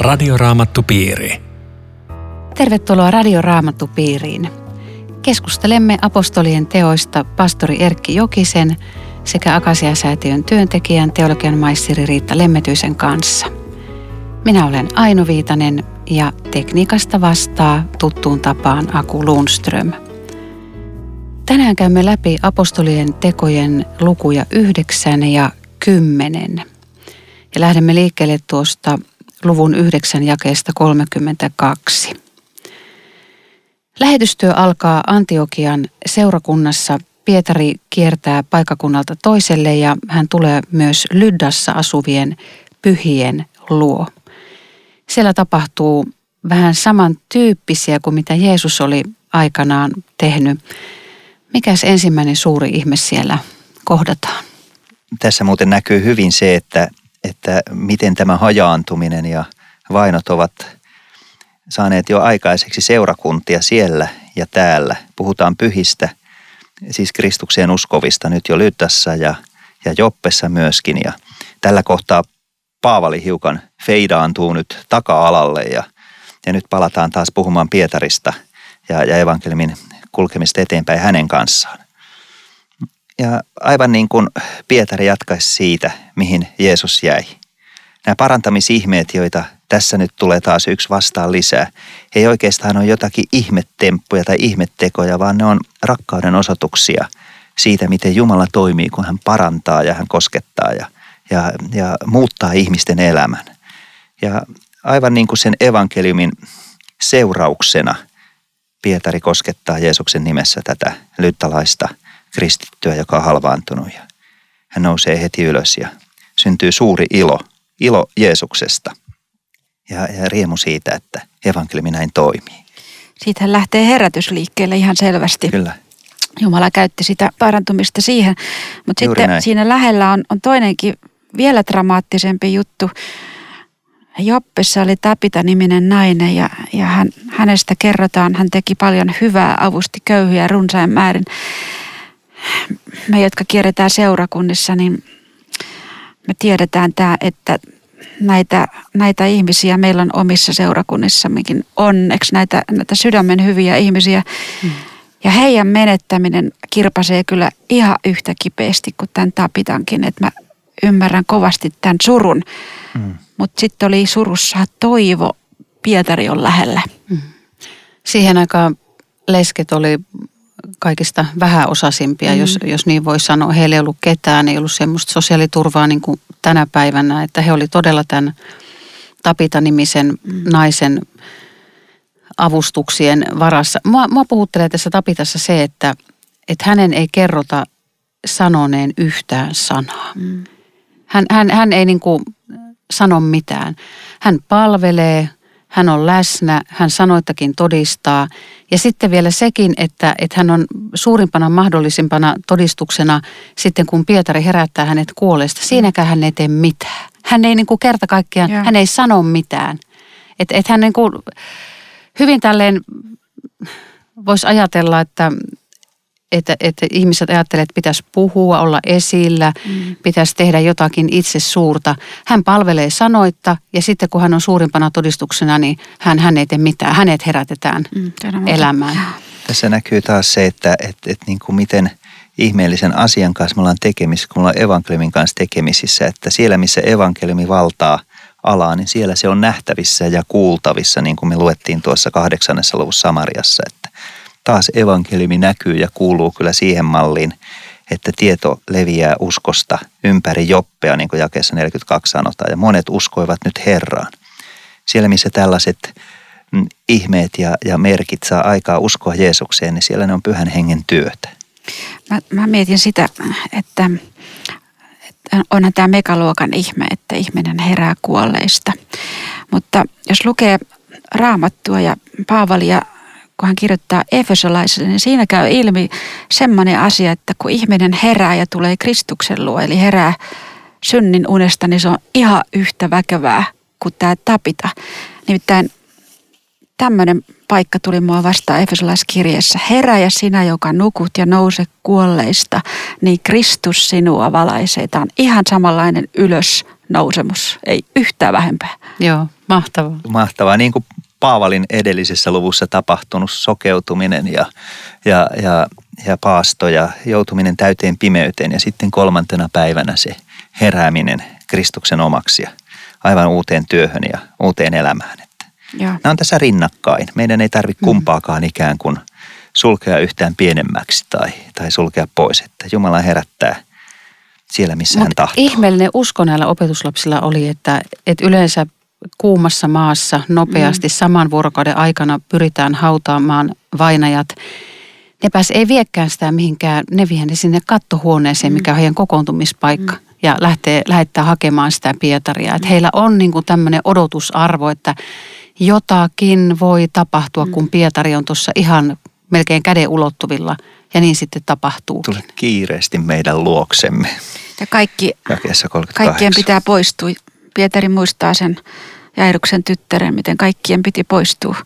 Radioraamattupiiri. Tervetuloa Radioraamattupiiriin. Keskustelemme apostolien teoista pastori Erkki Jokisen sekä Akasiasäätiön työntekijän teologian maisteri Riitta Lemmetyisen kanssa. Minä olen Aino Viitanen ja tekniikasta vastaa tuttuun tapaan Aku Lundström. Tänään käymme läpi apostolien tekojen lukuja 9 ja 10. Ja lähdemme liikkeelle tuosta luvun 9 jakeesta 32. Lähetystyö alkaa Antiokian seurakunnassa. Pietari kiertää paikakunnalta toiselle ja hän tulee myös Lyddassa asuvien pyhien luo. Siellä tapahtuu vähän samantyyppisiä kuin mitä Jeesus oli aikanaan tehnyt. Mikäs ensimmäinen suuri ihme siellä kohdataan? Tässä muuten näkyy hyvin se, että, että miten tämä hajaantuminen ja vainot ovat saaneet jo aikaiseksi seurakuntia siellä ja täällä. Puhutaan pyhistä, siis Kristukseen uskovista nyt jo Lyttässä ja, ja Joppessa myöskin. Ja tällä kohtaa Paavali hiukan feidaantuu nyt taka-alalle ja, ja nyt palataan taas puhumaan Pietarista ja, ja evankeliumin kulkemista eteenpäin hänen kanssaan. Ja aivan niin kuin Pietari jatkaisi siitä, mihin Jeesus jäi. Nämä parantamisihmeet, joita tässä nyt tulee taas yksi vastaan lisää, ei oikeastaan ole jotakin ihmettemppuja tai ihmettekoja, vaan ne on rakkauden osoituksia siitä, miten Jumala toimii, kun hän parantaa ja hän koskettaa ja, ja, ja muuttaa ihmisten elämän. Ja aivan niin kuin sen evankeliumin seurauksena Pietari koskettaa Jeesuksen nimessä tätä lyttalaista kristittyä, joka on halvaantunut. Ja hän nousee heti ylös ja syntyy suuri ilo, ilo Jeesuksesta ja, ja riemu siitä, että evankeliumi näin toimii. Siitähän lähtee herätysliikkeelle ihan selvästi. Kyllä. Jumala käytti sitä parantumista siihen. Mutta sitten näin. siinä lähellä on, on toinenkin vielä dramaattisempi juttu. Joppessa oli Tapita-niminen nainen ja, ja hän, hänestä kerrotaan, hän teki paljon hyvää, avusti köyhiä runsain määrin. Me, jotka kierretään seurakunnissa, niin me tiedetään tämä, että näitä, näitä ihmisiä meillä on omissa seurakunnissammekin onneksi näitä, näitä sydämen hyviä ihmisiä. Mm. Ja heidän menettäminen kirpasee kyllä ihan yhtä kipeästi kuin tämän Tapitankin, että mä ymmärrän kovasti tämän surun. Mm. Mutta sitten oli surussa toivo, Pietari on lähellä. Mm. Siihen aikaan lesket oli kaikista vähäosaisimpia, mm. jos, jos niin voi sanoa. Heillä ei ollut ketään, ei ollut semmoista sosiaaliturvaa niin kuin tänä päivänä, että he oli todella tämän Tapita-nimisen mm. naisen avustuksien varassa. Mua, mua puhuttelee tässä Tapitassa se, että, että hänen ei kerrota sanoneen yhtään sanaa. Mm. Hän, hän, hän ei niin kuin sano mitään. Hän palvelee, hän on läsnä, hän sanoittakin todistaa. Ja sitten vielä sekin, että, että hän on suurimpana mahdollisimpana todistuksena sitten, kun Pietari herättää hänet kuolesta. Siinäkään hän ei tee mitään. Hän ei niin kuin kerta kaikkiaan, hän ei sano mitään. Että et hän niin kuin hyvin tälleen voisi ajatella, että että, että ihmiset ajattelevat, että pitäisi puhua, olla esillä, mm. pitäisi tehdä jotakin itse suurta. Hän palvelee sanoitta ja sitten kun hän on suurimpana todistuksena, niin hän, hän ei tee mitään. Hänet herätetään mm, elämään. Tässä näkyy taas se, että, että, että niin kuin miten ihmeellisen asian kanssa me ollaan tekemisissä, kun me ollaan evankeliumin kanssa tekemisissä, että siellä missä evankeliumi valtaa alaa, niin siellä se on nähtävissä ja kuultavissa, niin kuin me luettiin tuossa kahdeksannessa luvussa Samariassa, että taas evankeliumi näkyy ja kuuluu kyllä siihen malliin, että tieto leviää uskosta ympäri joppea, niin kuin jakeessa 42 sanotaan, ja monet uskoivat nyt Herraan. Siellä, missä tällaiset mm, ihmeet ja, ja merkit saa aikaa uskoa Jeesukseen, niin siellä ne on pyhän hengen työtä. Mä, mä mietin sitä, että, että onhan tämä megaluokan ihme, että ihminen herää kuolleista. Mutta jos lukee raamattua ja Paavalia kun hän kirjoittaa Efesolaisille, niin siinä käy ilmi semmoinen asia, että kun ihminen herää ja tulee Kristuksen luo, eli herää synnin unesta, niin se on ihan yhtä väkevää kuin tämä tapita. Nimittäin tämmöinen paikka tuli mua vastaan Efesolaiskirjeessä. Herä ja sinä, joka nukut ja nouse kuolleista, niin Kristus sinua valaisee. Tämä on ihan samanlainen ylös nousemus, ei yhtään vähempää. Joo, mahtavaa. Mahtavaa, niin kuin Paavalin edellisessä luvussa tapahtunut sokeutuminen ja, ja, ja, ja paasto ja joutuminen täyteen pimeyteen ja sitten kolmantena päivänä se herääminen Kristuksen omaksi ja aivan uuteen työhön ja uuteen elämään. Että ja. Nämä on tässä rinnakkain. Meidän ei tarvitse mm. kumpaakaan ikään kuin sulkea yhtään pienemmäksi tai, tai sulkea pois, että Jumala herättää siellä, missä Mut hän tahtoo. ihmeellinen usko näillä opetuslapsilla oli, että, että yleensä kuumassa maassa nopeasti mm. saman vuorokauden aikana pyritään hautaamaan vainajat. Ne pääs ei viekään sitä mihinkään, ne vie ne sinne kattohuoneeseen, mm. mikä on heidän kokoontumispaikka. Mm. Ja lähtee, lähettää hakemaan sitä Pietaria. Että heillä on niin kuin tämmöinen odotusarvo, että jotakin voi tapahtua, mm. kun Pietari on tuossa ihan melkein käden ulottuvilla. Ja niin sitten tapahtuu. Tule kiireesti meidän luoksemme. Ja kaikki, kaikkien pitää poistua Pietari muistaa sen Jairuksen tyttären, miten kaikkien piti poistua.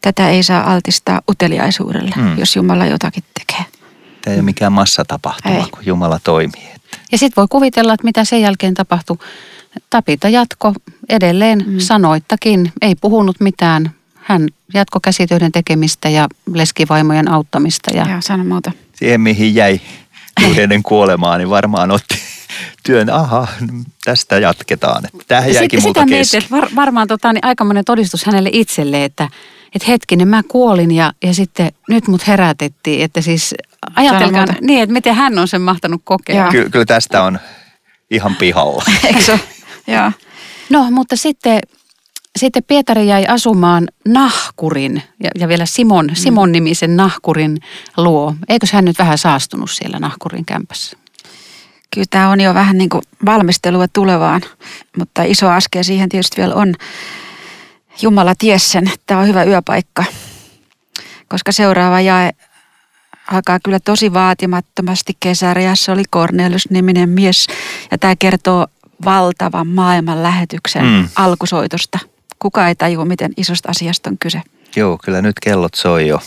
Tätä ei saa altistaa uteliaisuudelle, hmm. jos Jumala jotakin tekee. Tämä ei ole mikään massatapahtuma, ei. kun Jumala toimii. Ja sitten voi kuvitella, että mitä sen jälkeen tapahtui. Tapita jatko edelleen hmm. sanoittakin, ei puhunut mitään. Hän jatko käsitöiden tekemistä ja leskivaimojen auttamista. Ja, ja sano muuta. Siihen mihin jäi ennen kuolemaa, niin varmaan otti työn, aha, tästä jatketaan. Tämähän jäikin Sitä mietin, että var, varmaan tota, niin aikamoinen todistus hänelle itselle, että, että hetkinen, mä kuolin ja, ja sitten nyt mut herätettiin. Että siis ajatelkaa niin, että miten hän on sen mahtanut kokea. Ky- kyllä tästä on ihan pihalla. Eikö Joo. No, mutta sitten, sitten Pietari jäi asumaan nahkurin ja, ja vielä Simon, mm. Simon nimisen nahkurin luo. Eikös hän nyt vähän saastunut siellä nahkurin kämpässä? Kyllä tämä on jo vähän niin kuin valmistelua tulevaan, mutta iso askel siihen tietysti vielä on. Jumala ties sen, tämä on hyvä yöpaikka, koska seuraava jae alkaa kyllä tosi vaatimattomasti kesäriassa oli Cornelius-niminen mies ja tämä kertoo valtavan maailman lähetyksen mm. alkusoitosta. Kuka ei tajua, miten isosta asiasta on kyse. Joo, kyllä nyt kellot soi jo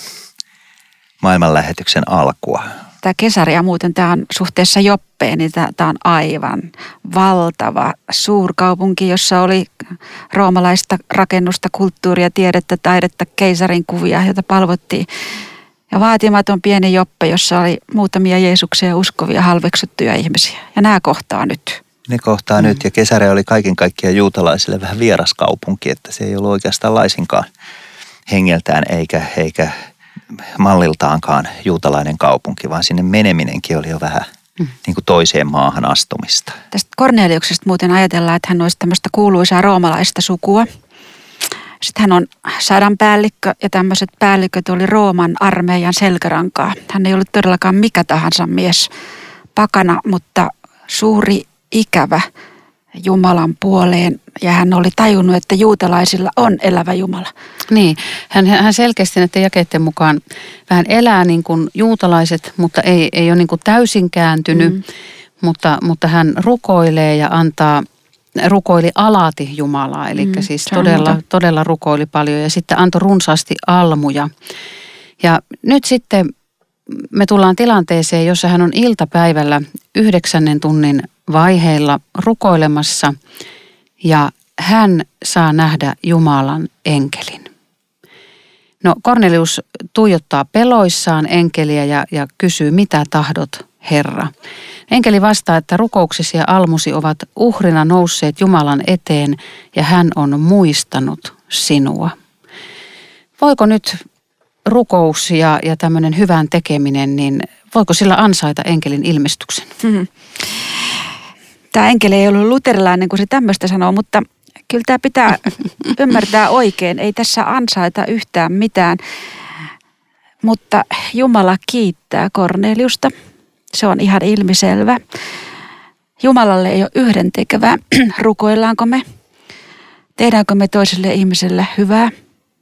maailmanlähetyksen alkua tämä kesäriä muuten, tämä on suhteessa Joppeen, niin tämä on aivan valtava suurkaupunki, jossa oli roomalaista rakennusta, kulttuuria, tiedettä, taidetta, keisarin kuvia, joita palvottiin. Ja vaatimaton pieni Joppe, jossa oli muutamia Jeesuksia uskovia halveksuttuja ihmisiä. Ja nämä kohtaa nyt. Ne kohtaa mm. nyt ja Kesare oli kaiken kaikkiaan juutalaisille vähän vieras kaupunki, että se ei ollut oikeastaan laisinkaan hengeltään eikä, eikä malliltaankaan juutalainen kaupunki, vaan sinne meneminenkin oli jo vähän mm. niin kuin toiseen maahan astumista. Tästä Korneliuksesta muuten ajatellaan, että hän olisi tämmöistä kuuluisaa roomalaista sukua. Sitten hän on sadan päällikkö ja tämmöiset päälliköt oli Rooman armeijan selkärankaa. Hän ei ollut todellakaan mikä tahansa mies pakana, mutta suuri ikävä Jumalan puoleen ja hän oli tajunnut, että juutalaisilla on elävä Jumala. Niin, hän, hän selkeästi näiden jakeiden mukaan vähän elää niin kuin juutalaiset, mutta ei, ei ole niin kuin täysin kääntynyt, mm. mutta, mutta hän rukoilee ja antaa, rukoili alati Jumalaa, eli mm, siis todella, todella rukoili paljon ja sitten antoi runsaasti almuja. Ja nyt sitten me tullaan tilanteeseen, jossa hän on iltapäivällä yhdeksännen tunnin vaiheilla rukoilemassa ja hän saa nähdä Jumalan enkelin. No Cornelius tuijottaa peloissaan enkeliä ja, ja kysyy, mitä tahdot, Herra. Enkeli vastaa, että rukouksesi ja almusi ovat uhrina nousseet Jumalan eteen ja hän on muistanut sinua. Voiko nyt rukous ja, ja tämmöinen hyvän tekeminen, niin voiko sillä ansaita enkelin ilmestyksen? Mm-hmm tämä enkeli ei ollut luterilainen, kun se tämmöistä sanoo, mutta kyllä tämä pitää ymmärtää oikein. Ei tässä ansaita yhtään mitään. Mutta Jumala kiittää Korneliusta. Se on ihan ilmiselvä. Jumalalle ei ole yhdentekevää. Rukoillaanko me? Tehdäänkö me toiselle ihmiselle hyvää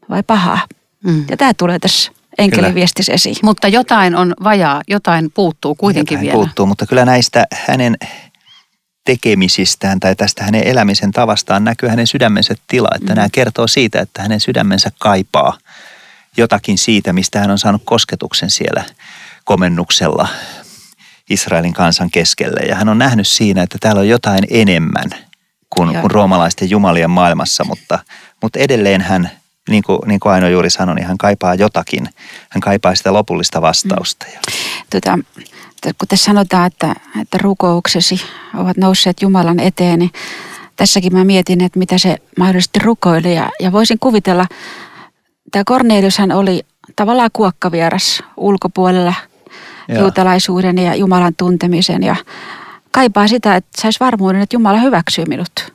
vai pahaa? Mm. Ja tämä tulee tässä enkelin viestissä esiin. Mutta jotain on vajaa, jotain puuttuu kuitenkin jotain vielä. puuttuu, mutta kyllä näistä hänen tekemisistään tai tästä hänen elämisen tavastaan näkyy hänen sydämensä tila. Että mm. nämä kertoo siitä, että hänen sydämensä kaipaa jotakin siitä, mistä hän on saanut kosketuksen siellä komennuksella Israelin kansan keskelle. Ja hän on nähnyt siinä, että täällä on jotain enemmän kuin, kuin roomalaisten jumalien maailmassa, mutta, mutta edelleen hän, niin kuin, niin kuin Aino juuri sanoi, niin hän kaipaa jotakin. Hän kaipaa sitä lopullista vastausta. Mm. Tota, kun tässä sanotaan, että, että rukouksesi ovat nousseet Jumalan eteen, niin tässäkin mä mietin, että mitä se mahdollisesti rukoili. Ja, ja voisin kuvitella, tämä Corneliushan oli tavallaan kuokkavieras ulkopuolella Joo. juutalaisuuden ja Jumalan tuntemisen ja kaipaa sitä, että saisi varmuuden, että Jumala hyväksyy minut.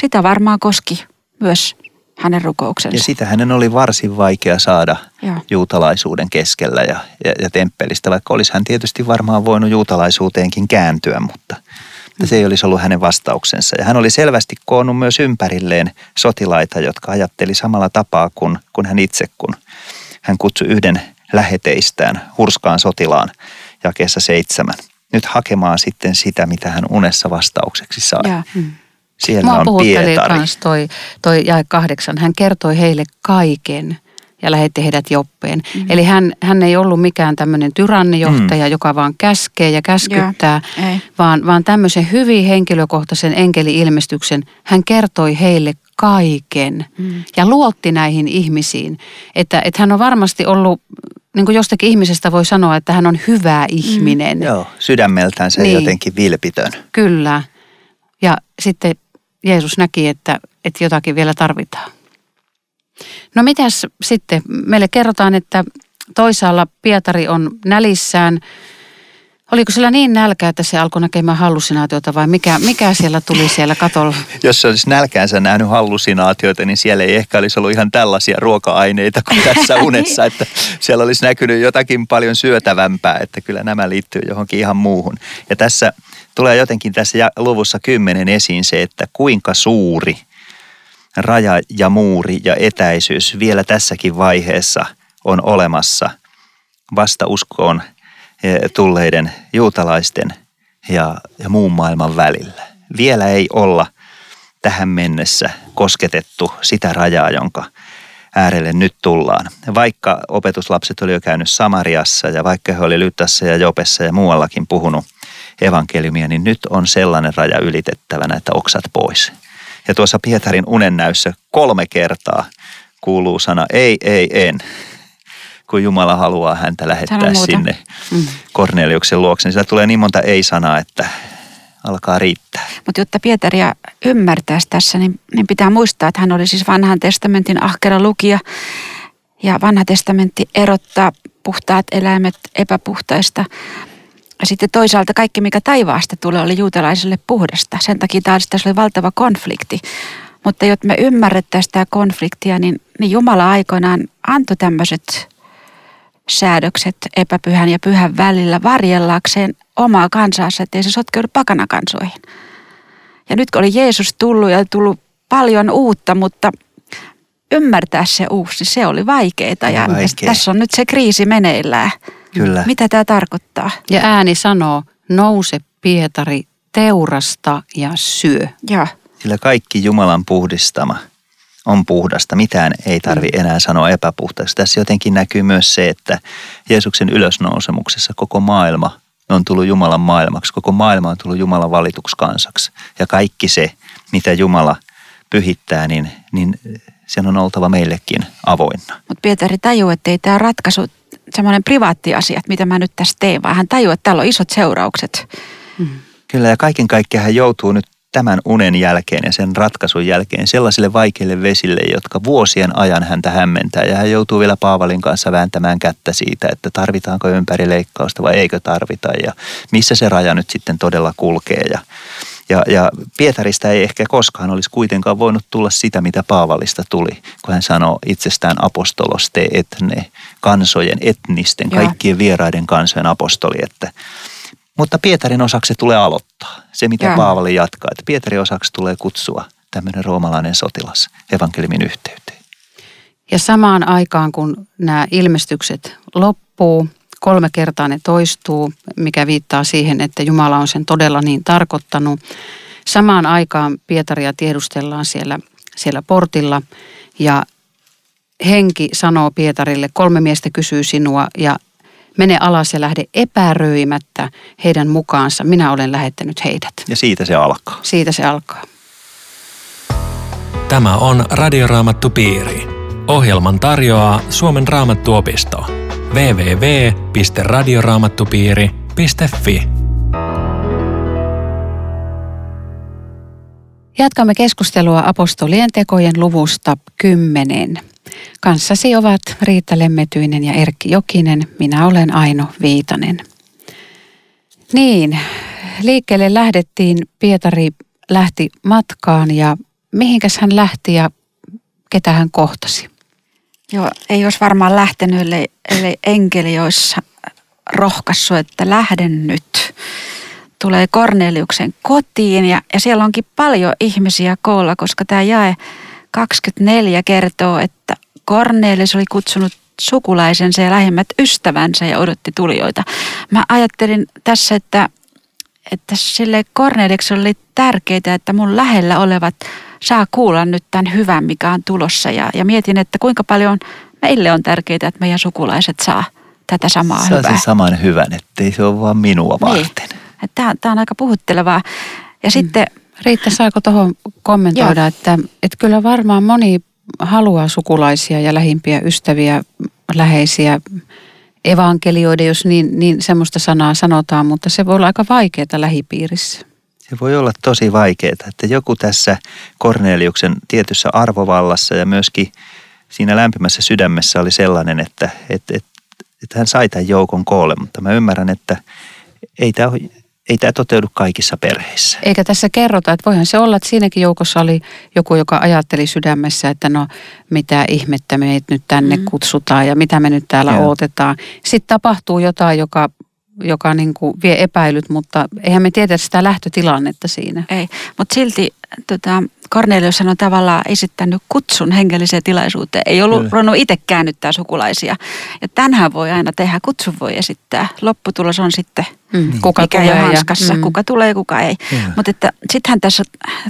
Sitä varmaan koski myös hänen rukouksensa. Ja sitä hänen oli varsin vaikea saada Joo. juutalaisuuden keskellä ja, ja, ja temppelistä, vaikka olisi hän tietysti varmaan voinut juutalaisuuteenkin kääntyä, mutta, mutta se ei olisi ollut hänen vastauksensa. Ja hän oli selvästi koonnut myös ympärilleen sotilaita, jotka ajatteli samalla tapaa kuin, kuin hän itse, kun hän kutsui yhden läheteistään hurskaan sotilaan jakeessa seitsemän. Nyt hakemaan sitten sitä, mitä hän unessa vastaukseksi sai. Ja. Hmm. Siellä Mua on Pietari. Kans toi, toi jae kahdeksan. Hän kertoi heille kaiken ja lähetti heidät Joppeen. Mm. Eli hän, hän ei ollut mikään tämmöinen tyrannijohtaja, mm. joka vaan käskee ja käskyttää, Joo, vaan, vaan tämmöisen hyvin henkilökohtaisen enkeli-ilmestyksen hän kertoi heille kaiken mm. ja luotti näihin ihmisiin. Että, että hän on varmasti ollut, niin kuin jostakin ihmisestä voi sanoa, että hän on hyvä mm. ihminen. Mm. Joo, sydämeltään se niin. jotenkin vilpitön. Kyllä. Ja sitten Jeesus näki, että, että jotakin vielä tarvitaan. No mitäs sitten? Meille kerrotaan, että toisaalla Pietari on nälissään. Oliko sillä niin nälkä, että se alkoi näkemään hallusinaatioita vai mikä, mikä siellä tuli siellä katolla? Jos se olisi nälkäänsä nähnyt hallusinaatioita, niin siellä ei ehkä olisi ollut ihan tällaisia ruoka-aineita kuin tässä unessa. Että siellä olisi näkynyt jotakin paljon syötävämpää, että kyllä nämä liittyy johonkin ihan muuhun. Ja tässä tulee jotenkin tässä luvussa kymmenen esiin se, että kuinka suuri raja ja muuri ja etäisyys vielä tässäkin vaiheessa on olemassa vasta uskoon tulleiden juutalaisten ja, ja muun maailman välillä. Vielä ei olla tähän mennessä kosketettu sitä rajaa, jonka äärelle nyt tullaan. Vaikka opetuslapset oli jo käynyt Samariassa ja vaikka he oli Lyttässä ja Jopessa ja muuallakin puhunut evankeliumia, niin nyt on sellainen raja ylitettävänä, että oksat pois. Ja tuossa Pietarin unennäyssä kolme kertaa kuuluu sana ei, ei, en kun Jumala haluaa häntä lähettää sinne mm. Korneliuksen luokse. Niin sillä tulee niin monta ei-sanaa, että alkaa riittää. Mutta jotta Pietaria ymmärtäisi tässä, niin, niin pitää muistaa, että hän oli siis vanhan testamentin ahkera lukija. Ja vanha testamentti erottaa puhtaat eläimet epäpuhtaista. Ja sitten toisaalta kaikki, mikä taivaasta tulee, oli juutalaisille puhdasta. Sen takia tässä oli valtava konflikti. Mutta jotta me ymmärrettäisiin tämä konfliktia, niin, niin Jumala aikoinaan antoi tämmöiset säädökset epäpyhän ja pyhän välillä varjellakseen omaa kansaansa, ettei se sotkeudu pakanakansoihin. Ja nyt kun oli Jeesus tullut ja tullut paljon uutta, mutta ymmärtää se uusi, se oli vaikeaa. Ja Vaikea. tässä on nyt se kriisi meneillään. Kyllä. Mitä tämä tarkoittaa? Ja ääni sanoo, nouse Pietari, teurasta ja syö. Ja. Sillä kaikki Jumalan puhdistama on puhdasta. Mitään ei tarvi mm. enää sanoa epäpuhtaaksi. Tässä jotenkin näkyy myös se, että Jeesuksen ylösnousemuksessa koko maailma on tullut Jumalan maailmaksi. Koko maailma on tullut Jumalan valituksi kansaksi. Ja kaikki se, mitä Jumala pyhittää, niin, niin sen on oltava meillekin avoinna. Mutta Pietari tajuu, että ei tämä ratkaisu semmoinen privaatti asia, että mitä mä nyt tässä teen, vaan hän tajuaa, että täällä on isot seuraukset. Mm. Kyllä ja kaiken kaikkiaan hän joutuu nyt tämän unen jälkeen ja sen ratkaisun jälkeen sellaisille vaikeille vesille, jotka vuosien ajan häntä hämmentää. Ja hän joutuu vielä Paavalin kanssa vääntämään kättä siitä, että tarvitaanko ympärileikkausta vai eikö tarvita ja missä se raja nyt sitten todella kulkee. Ja, ja, ja Pietarista ei ehkä koskaan olisi kuitenkaan voinut tulla sitä, mitä Paavalista tuli, kun hän sanoo itsestään apostoloste etne, kansojen, etnisten, kaikkien vieraiden kansojen apostoli, että mutta Pietarin osaksi tulee aloittaa. Se, mitä ja. Paavali jatkaa. Että Pietarin osaksi tulee kutsua tämmöinen roomalainen sotilas evankeliumin yhteyteen. Ja samaan aikaan, kun nämä ilmestykset loppuu, kolme kertaa ne toistuu, mikä viittaa siihen, että Jumala on sen todella niin tarkoittanut. Samaan aikaan Pietaria tiedustellaan siellä, siellä portilla ja henki sanoo Pietarille, kolme miestä kysyy sinua ja mene alas ja lähde epäröimättä heidän mukaansa. Minä olen lähettänyt heidät. Ja siitä se alkaa. Siitä se alkaa. Tämä on Radioraamattu Piiri. Ohjelman tarjoaa Suomen raamattuopisto. www.radioraamattupiiri.fi Jatkamme keskustelua apostolien tekojen luvusta 10. Kanssasi ovat Riitta Lemmetyinen ja Erkki Jokinen. Minä olen Aino Viitanen. Niin, liikkeelle lähdettiin. Pietari lähti matkaan ja mihinkäs hän lähti ja ketä hän kohtasi? Joo, ei olisi varmaan lähtenyt, ellei, ellei enkeli olisi rohkaissut, että lähden nyt. Tulee Korneliuksen kotiin ja, ja siellä onkin paljon ihmisiä koolla, koska tämä jae 24 kertoo, että Kornelius oli kutsunut sukulaisensa ja lähimmät ystävänsä ja odotti tulijoita. Mä ajattelin tässä, että, että sille Korneliuksen oli tärkeää, että mun lähellä olevat saa kuulla nyt tämän hyvän, mikä on tulossa. Ja, ja mietin, että kuinka paljon meille on tärkeää, että meidän sukulaiset saa tätä samaa saa hyvää. sen saman hyvän, ettei se ole vaan minua niin. varten. Tämä, tämä on aika puhuttelevaa. Ja mm. sitten... Riitta, saako tuohon kommentoida, että, että kyllä varmaan moni haluaa sukulaisia ja lähimpiä ystäviä, läheisiä evankelioida, jos niin, niin semmoista sanaa sanotaan, mutta se voi olla aika vaikeaa lähipiirissä. Se voi olla tosi vaikeaa, että joku tässä Korneliuksen tietyssä arvovallassa ja myöskin siinä lämpimässä sydämessä oli sellainen, että, että, että, että hän sai tämän joukon koolle, mutta mä ymmärrän, että ei tämä ei tämä toteudu kaikissa perheissä. Eikä tässä kerrota, että voihan se olla, että siinäkin joukossa oli joku, joka ajatteli sydämessä, että no mitä ihmettä me nyt tänne mm. kutsutaan ja mitä me nyt täällä Joo. odotetaan. Sitten tapahtuu jotain, joka joka niin kuin vie epäilyt, mutta eihän me tiedä sitä lähtötilannetta siinä. Ei, mutta silti tota, Cornelius on tavallaan esittänyt kutsun hengelliseen tilaisuuteen. Ei ollut Kyllä. ruvennut itse käännyttää sukulaisia. Ja tänhän voi aina tehdä, kutsun voi esittää. Lopputulos on sitten mm. kuka mikä tulee hanskassa, ja, mm. kuka tulee ja kuka ei. Mutta sittenhän tässä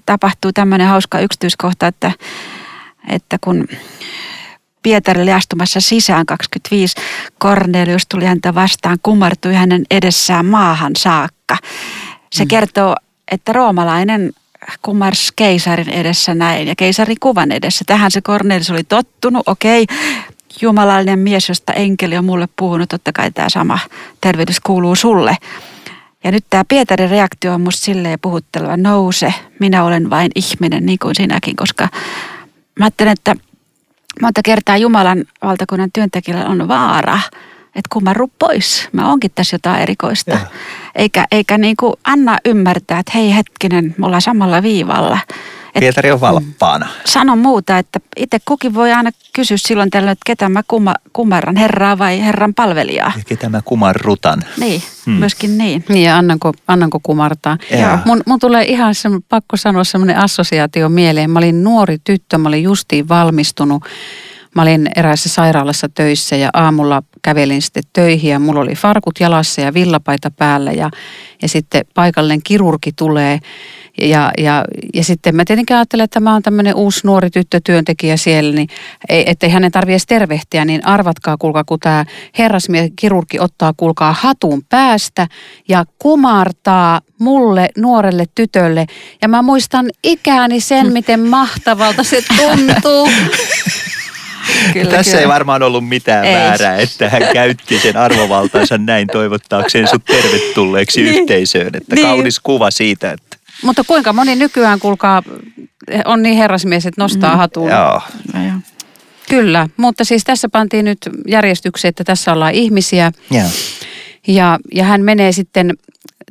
tapahtuu tämmöinen hauska yksityiskohta, että, että kun Pietari oli astumassa sisään 25. Kornelius tuli häntä vastaan, kumartui hänen edessään maahan saakka. Se mm. kertoo, että roomalainen kummars keisarin edessä näin ja keisarin kuvan edessä. Tähän se Kornelius oli tottunut, okei, jumalallinen mies, josta enkeli on mulle puhunut, totta kai tämä sama tervehdys kuuluu sulle. Ja nyt tämä Pietarin reaktio on musta silleen puhutteleva, nouse, minä olen vain ihminen, niin kuin sinäkin, koska mä ajattelen, että monta kertaa Jumalan valtakunnan työntekijällä on vaara, että kumarru pois. Mä onkin tässä jotain erikoista. Ja. Eikä, eikä niin kuin anna ymmärtää, että hei hetkinen, me ollaan samalla viivalla. Et, Pietari on valppaana. Sano muuta, että itse kukin voi aina kysyä silloin tällöin, että ketä mä kuma, kumarran, herraa vai herran palvelijaa. Ja ketä mä kumarrutan. Niin, hmm. myöskin niin. Niin ja annanko, annanko kumartaa. Mun, mun tulee ihan se, pakko sanoa semmoinen assosiaatio mieleen. Mä olin nuori tyttö, mä olin justiin valmistunut. Mä olin eräässä sairaalassa töissä ja aamulla kävelin sitten töihin ja mulla oli farkut jalassa ja villapaita päällä ja, ja sitten paikallinen kirurgi tulee ja, ja, ja sitten mä tietenkin ajattelen, että mä oon tämmöinen uusi nuori tyttötyöntekijä siellä, niin ei, ettei hänen tarvitse tervehtiä, niin arvatkaa kuulkaa, kun tämä herrasmies kirurgi ottaa kuulkaa hatun päästä ja kumartaa mulle, nuorelle tytölle. Ja mä muistan ikääni sen, miten mahtavalta se tuntuu. Kyllä, Tässä kyllä. ei varmaan ollut mitään ei. väärää, että hän käytti sen arvovaltaansa näin toivottaakseen sut tervetulleeksi niin. yhteisöön. Että niin. kaunis kuva siitä, että mutta kuinka moni nykyään, kuulkaa, on niin herrasmies, että nostaa mm. hatun. Joo. Kyllä, mutta siis tässä pantiin nyt järjestykseen, että tässä ollaan ihmisiä. Yeah. Ja, ja hän menee sitten,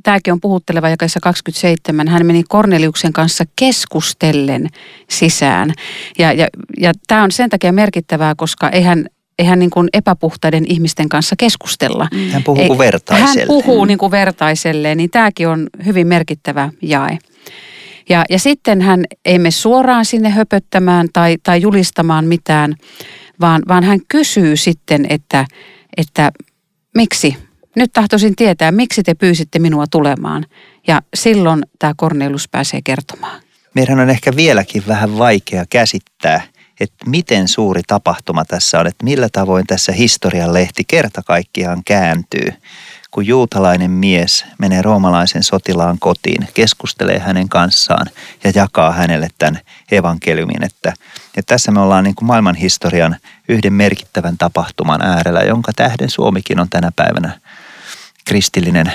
tämäkin on puhutteleva jakessa 27, hän meni Korneliuksen kanssa keskustellen sisään. Ja, ja, ja tämä on sen takia merkittävää, koska eihän eihän niin kuin epäpuhtaiden ihmisten kanssa keskustella. Mm. Hän puhuu kuin vertaiselle. Hän puhuu niin kuin vertaiselle, niin tämäkin on hyvin merkittävä jae. Ja, ja sitten hän ei mene suoraan sinne höpöttämään tai, tai julistamaan mitään, vaan, vaan hän kysyy sitten, että, että miksi, nyt tahtoisin tietää, miksi te pyysitte minua tulemaan. Ja silloin tämä Kornelius pääsee kertomaan. Meidän on ehkä vieläkin vähän vaikea käsittää – että miten suuri tapahtuma tässä on, että millä tavoin tässä historian lehti kerta kaikkiaan kääntyy. kun juutalainen mies menee roomalaisen sotilaan kotiin, keskustelee hänen kanssaan ja jakaa hänelle tämän evankeliumin. Että, että tässä me ollaan niin kuin maailmanhistorian yhden merkittävän tapahtuman äärellä, jonka tähden Suomikin on tänä päivänä kristillinen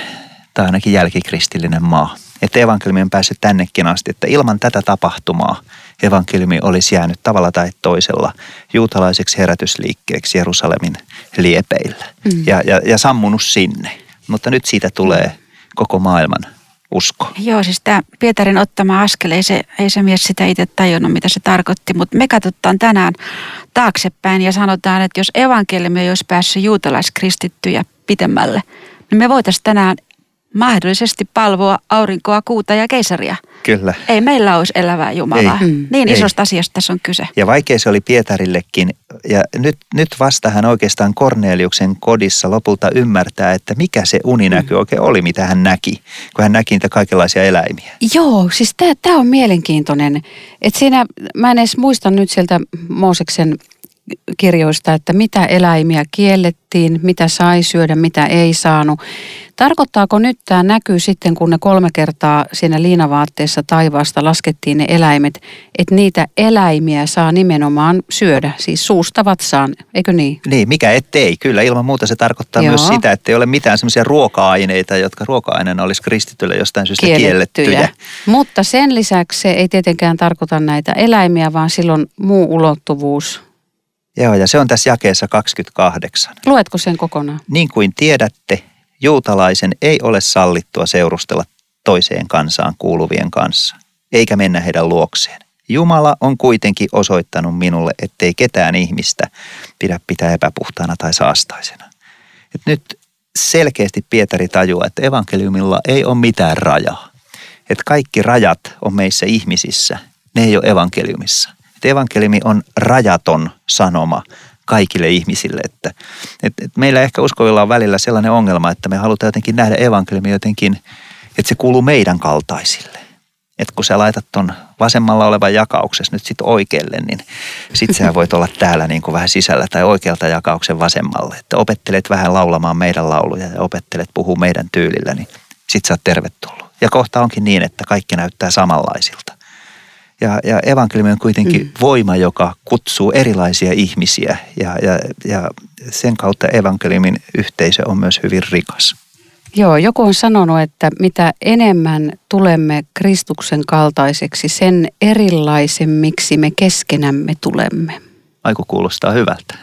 tai ainakin jälkikristillinen maa. Että evankeliumi on päässyt tännekin asti, että ilman tätä tapahtumaa evankeliumi olisi jäänyt tavalla tai toisella juutalaiseksi herätysliikkeeksi Jerusalemin liepeillä mm. ja, ja, ja sammunut sinne. Mutta nyt siitä tulee koko maailman usko. Joo, siis tämä Pietarin ottama askel, ei se, ei se mies sitä itse tajunnut, mitä se tarkoitti, mutta me katsotaan tänään taaksepäin ja sanotaan, että jos evankeliumi ei olisi päässyt juutalaiskristittyjä pitemmälle, niin me voitaisiin tänään mahdollisesti palvoa aurinkoa, kuuta ja keisaria. Kyllä. Ei meillä olisi elävää Jumalaa. Ei. Mm. Niin Ei. isosta asiasta tässä on kyse. Ja vaikea se oli Pietarillekin. Ja nyt, nyt vasta hän oikeastaan Korneliuksen kodissa lopulta ymmärtää, että mikä se uninäky mm. oikein oli, mitä hän näki, kun hän näki niitä kaikenlaisia eläimiä. Joo, siis tämä on mielenkiintoinen. Että siinä, mä en edes muista nyt sieltä Mooseksen kirjoista, että mitä eläimiä kiellettiin, mitä sai syödä, mitä ei saanut. Tarkoittaako nyt tämä näkyy sitten, kun ne kolme kertaa siinä liinavaatteessa taivaasta laskettiin ne eläimet, että niitä eläimiä saa nimenomaan syödä, siis suusta vatsaan, eikö niin? Niin, mikä ettei. Kyllä, ilman muuta se tarkoittaa Joo. myös sitä, että ei ole mitään semmoisia ruoka-aineita, jotka ruoka-aineena olisi kristitylle jostain syystä kiellettyjä. kiellettyjä. Mutta sen lisäksi se ei tietenkään tarkoita näitä eläimiä, vaan silloin muu ulottuvuus Joo, ja se on tässä jakeessa 28. Luetko sen kokonaan? Niin kuin tiedätte, juutalaisen ei ole sallittua seurustella toiseen kansaan kuuluvien kanssa, eikä mennä heidän luokseen. Jumala on kuitenkin osoittanut minulle, ettei ketään ihmistä pidä pitää epäpuhtaana tai saastaisena. Et nyt selkeästi Pietari tajuaa, että evankeliumilla ei ole mitään rajaa. Että kaikki rajat on meissä ihmisissä, ne ei ole evankeliumissa – että evankeliumi on rajaton sanoma kaikille ihmisille. Että, että, että meillä ehkä uskoilla on välillä sellainen ongelma, että me halutaan jotenkin nähdä evankeliumi jotenkin, että se kuuluu meidän kaltaisille. Että kun sä laitat ton vasemmalla olevan jakauksessa nyt sitten oikealle, niin sit sä voit olla täällä niin kuin vähän sisällä tai oikealta jakauksen vasemmalle. Että opettelet vähän laulamaan meidän lauluja ja opettelet puhua meidän tyylillä, niin sit sä oot tervetullut. Ja kohta onkin niin, että kaikki näyttää samanlaisilta. Ja, ja evankeliumi on kuitenkin mm. voima, joka kutsuu erilaisia ihmisiä ja, ja, ja sen kautta evankeliumin yhteisö on myös hyvin rikas. Joo, joku on sanonut, että mitä enemmän tulemme Kristuksen kaltaiseksi, sen erilaisemmiksi me keskenämme tulemme. Aiku kuulostaa hyvältä.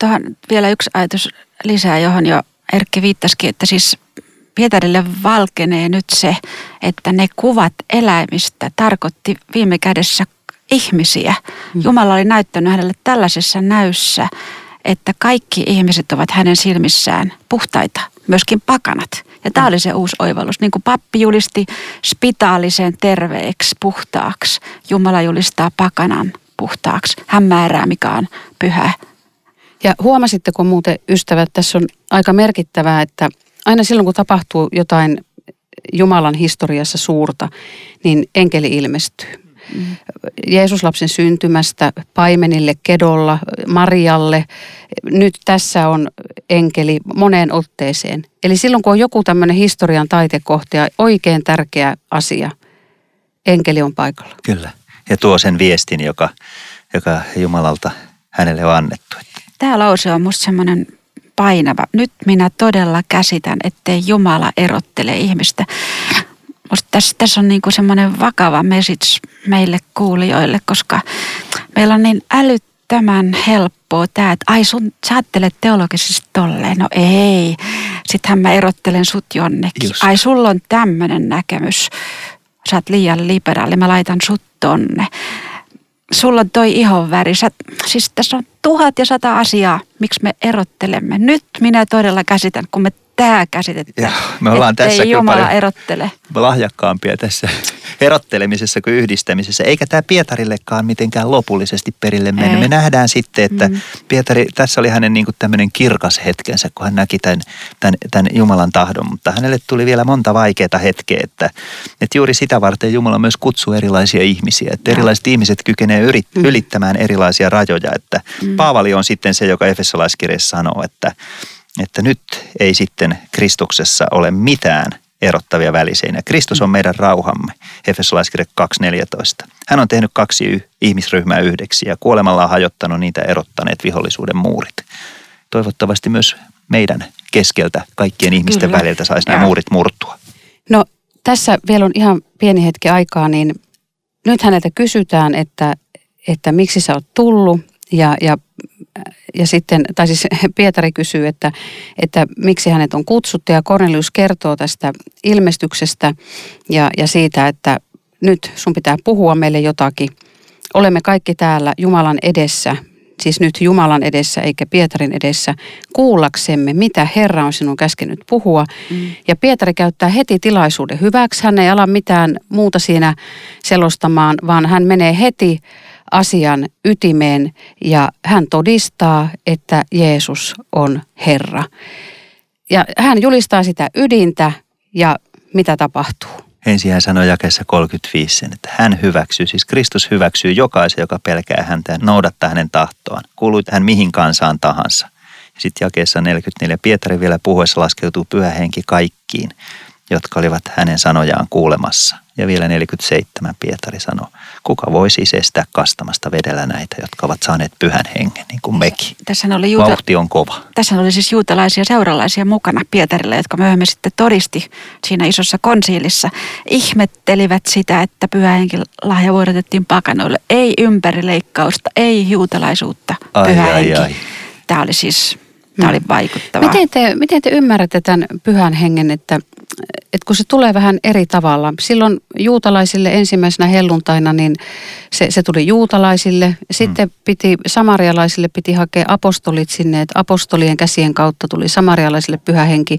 Tuohon vielä yksi ajatus lisää, johon jo Erkki viittasikin, että siis Pietarille valkenee nyt se, että ne kuvat eläimistä tarkoitti viime kädessä ihmisiä. Mm. Jumala oli näyttänyt hänelle tällaisessa näyssä, että kaikki ihmiset ovat hänen silmissään puhtaita, myöskin pakanat. Ja tämä mm. oli se uusi oivallus. Niin kuin pappi julisti spitaalisen terveeksi, puhtaaksi, Jumala julistaa pakanan puhtaaksi. Hän määrää, mikä on pyhä. Ja huomasitteko muuten, ystävät, tässä on aika merkittävää, että aina silloin kun tapahtuu jotain Jumalan historiassa suurta, niin enkeli ilmestyy. Mm. Jeesuslapsen syntymästä paimenille, kedolla, Marialle. Nyt tässä on enkeli moneen otteeseen. Eli silloin kun on joku tämmöinen historian taitekohta ja oikein tärkeä asia, enkeli on paikalla. Kyllä. Ja tuo sen viestin, joka, joka Jumalalta hänelle on annettu. Tämä lause on musta semmoinen painava. Nyt minä todella käsitän, ettei Jumala erottele ihmistä. Musta tässä, tässä on niin kuin semmoinen vakava message meille kuulijoille, koska meillä on niin älyttömän helppoa tämä, että ai sun, sä ajattelet teologisesti tolleen. No ei, sittenhän mä erottelen sut jonnekin. Just. Ai sulla on tämmöinen näkemys. Sä oot liian liberaali, mä laitan sut tonne sulla on toi ihonväri. Sä, siis tässä on tuhat ja sata asiaa, miksi me erottelemme. Nyt minä todella käsitän, kun me tämä käsitettä. me ollaan tässä Jumala erottele. lahjakkaampia tässä erottelemisessa kuin yhdistämisessä. Eikä tämä Pietarillekaan mitenkään lopullisesti perille mene. Ei. Me nähdään sitten, että mm. Pietari, tässä oli hänen niin tämmöinen kirkas hetkensä, kun hän näki tämän, tämän, tämän Jumalan tahdon. Mutta hänelle tuli vielä monta vaikeaa hetkeä, että, että juuri sitä varten Jumala myös kutsuu erilaisia ihmisiä. Että erilaiset ihmiset kykenevät yrit, mm. ylittämään erilaisia rajoja. Että mm. Paavali on sitten se, joka Efesolaiskirjassa sanoo, että että nyt ei sitten Kristuksessa ole mitään erottavia väliseinä. Kristus on meidän rauhamme, Efesolaiskirja 2.14. Hän on tehnyt kaksi ihmisryhmää yhdeksi ja kuolemalla on hajottanut niitä erottaneet vihollisuuden muurit. Toivottavasti myös meidän keskeltä kaikkien ihmisten Kyllä. väliltä saisi nämä muurit murtua. No tässä vielä on ihan pieni hetki aikaa, niin nyt häneltä kysytään, että, että miksi sä oot tullut ja, ja, ja sitten, tai siis Pietari kysyy, että, että miksi hänet on kutsuttu ja Cornelius kertoo tästä ilmestyksestä ja, ja siitä, että nyt sun pitää puhua meille jotakin. Olemme kaikki täällä Jumalan edessä, siis nyt Jumalan edessä eikä Pietarin edessä, kuullaksemme, mitä Herra on sinun käskenyt puhua. Mm. Ja Pietari käyttää heti tilaisuuden hyväksi. Hän ei ala mitään muuta siinä selostamaan, vaan hän menee heti asian ytimeen ja hän todistaa, että Jeesus on Herra. Ja hän julistaa sitä ydintä ja mitä tapahtuu. Ensin hän sanoi jakeessa 35 sen, että hän hyväksyy, siis Kristus hyväksyy jokaisen, joka pelkää häntä ja noudattaa hänen tahtoaan. Kuului hän mihin kansaan tahansa. Sitten jakeessa 44 Pietari vielä puhuessa laskeutuu pyhä henki kaikkiin, jotka olivat hänen sanojaan kuulemassa. Ja vielä 47 Pietari sanoi, kuka voi siis estää kastamasta vedellä näitä, jotka ovat saaneet pyhän hengen, niin kuin mekin. Tässä oli juuta- Vauhti on kova. Tässä oli siis juutalaisia seuralaisia mukana Pietarille, jotka myöhemmin sitten todisti siinä isossa konsiilissa. Ihmettelivät sitä, että pyhä henki lahja vuodatettiin pakanoille. Ei ympärileikkausta, ei juutalaisuutta, pyhä ai, henki. Ai, ai. Tämä oli siis Tämä oli vaikuttavaa. Miten te, miten te ymmärrätte tämän pyhän hengen, että, että kun se tulee vähän eri tavalla. Silloin juutalaisille ensimmäisenä helluntaina, niin se, se tuli juutalaisille. Sitten mm. piti, samarialaisille piti hakea apostolit sinne, että apostolien käsien kautta tuli samarialaisille pyhä henki.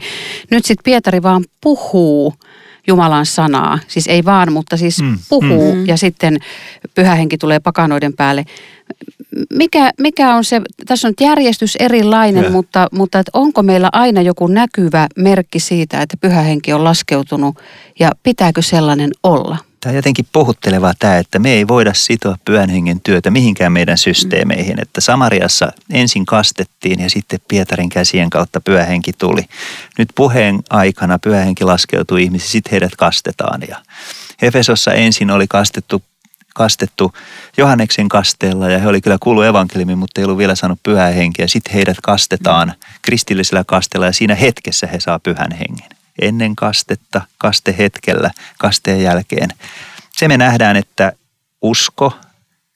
Nyt sitten Pietari vaan puhuu Jumalan sanaa. Siis ei vaan, mutta siis mm. puhuu mm. ja sitten pyhä henki tulee pakanoiden päälle mikä, mikä on se, tässä on järjestys erilainen, ja. mutta, mutta että onko meillä aina joku näkyvä merkki siitä, että pyhä henki on laskeutunut ja pitääkö sellainen olla? Tämä on jotenkin puhuttelevaa tämä, että me ei voida sitoa pyhän hengen työtä mihinkään meidän systeemeihin. Mm. Että Samariassa ensin kastettiin ja sitten Pietarin käsien kautta pyhä henki tuli. Nyt puheen aikana pyhä henki laskeutui ihmisiin, sitten heidät kastetaan. Ja Efesossa ensin oli kastettu kastettu Johanneksen kasteella ja he oli kyllä kuullut evankeliumin, mutta ei ollut vielä saanut pyhää henkeä. Sitten heidät kastetaan kristillisellä kasteella ja siinä hetkessä he saa pyhän hengen. Ennen kastetta, kastehetkellä, kasteen jälkeen. Se me nähdään, että usko,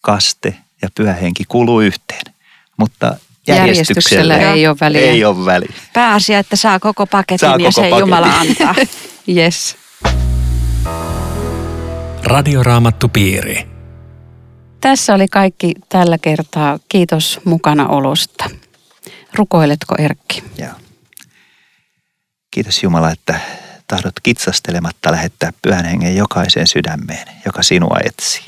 kaste ja pyhä henki kuluu yhteen. Mutta järjestyksellä, järjestyksellä ei ole väliä. Ei ole väliä. Pääasia, että saa koko paketin saa ja koko se paketin. Jumala antaa. yes. Radioraamattupiiri. Tässä oli kaikki tällä kertaa. Kiitos mukana olosta. Rukoiletko Erkki? Joo. Kiitos Jumala, että tahdot kitsastelematta lähettää pyhän hengen jokaiseen sydämeen, joka sinua etsii.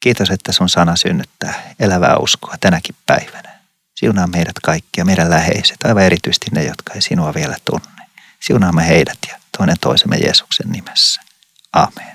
Kiitos, että sun sana synnyttää elävää uskoa tänäkin päivänä. Siunaa meidät kaikki ja meidän läheiset, aivan erityisesti ne, jotka ei sinua vielä tunne. Siunaamme heidät ja toinen toisemme Jeesuksen nimessä. Amen.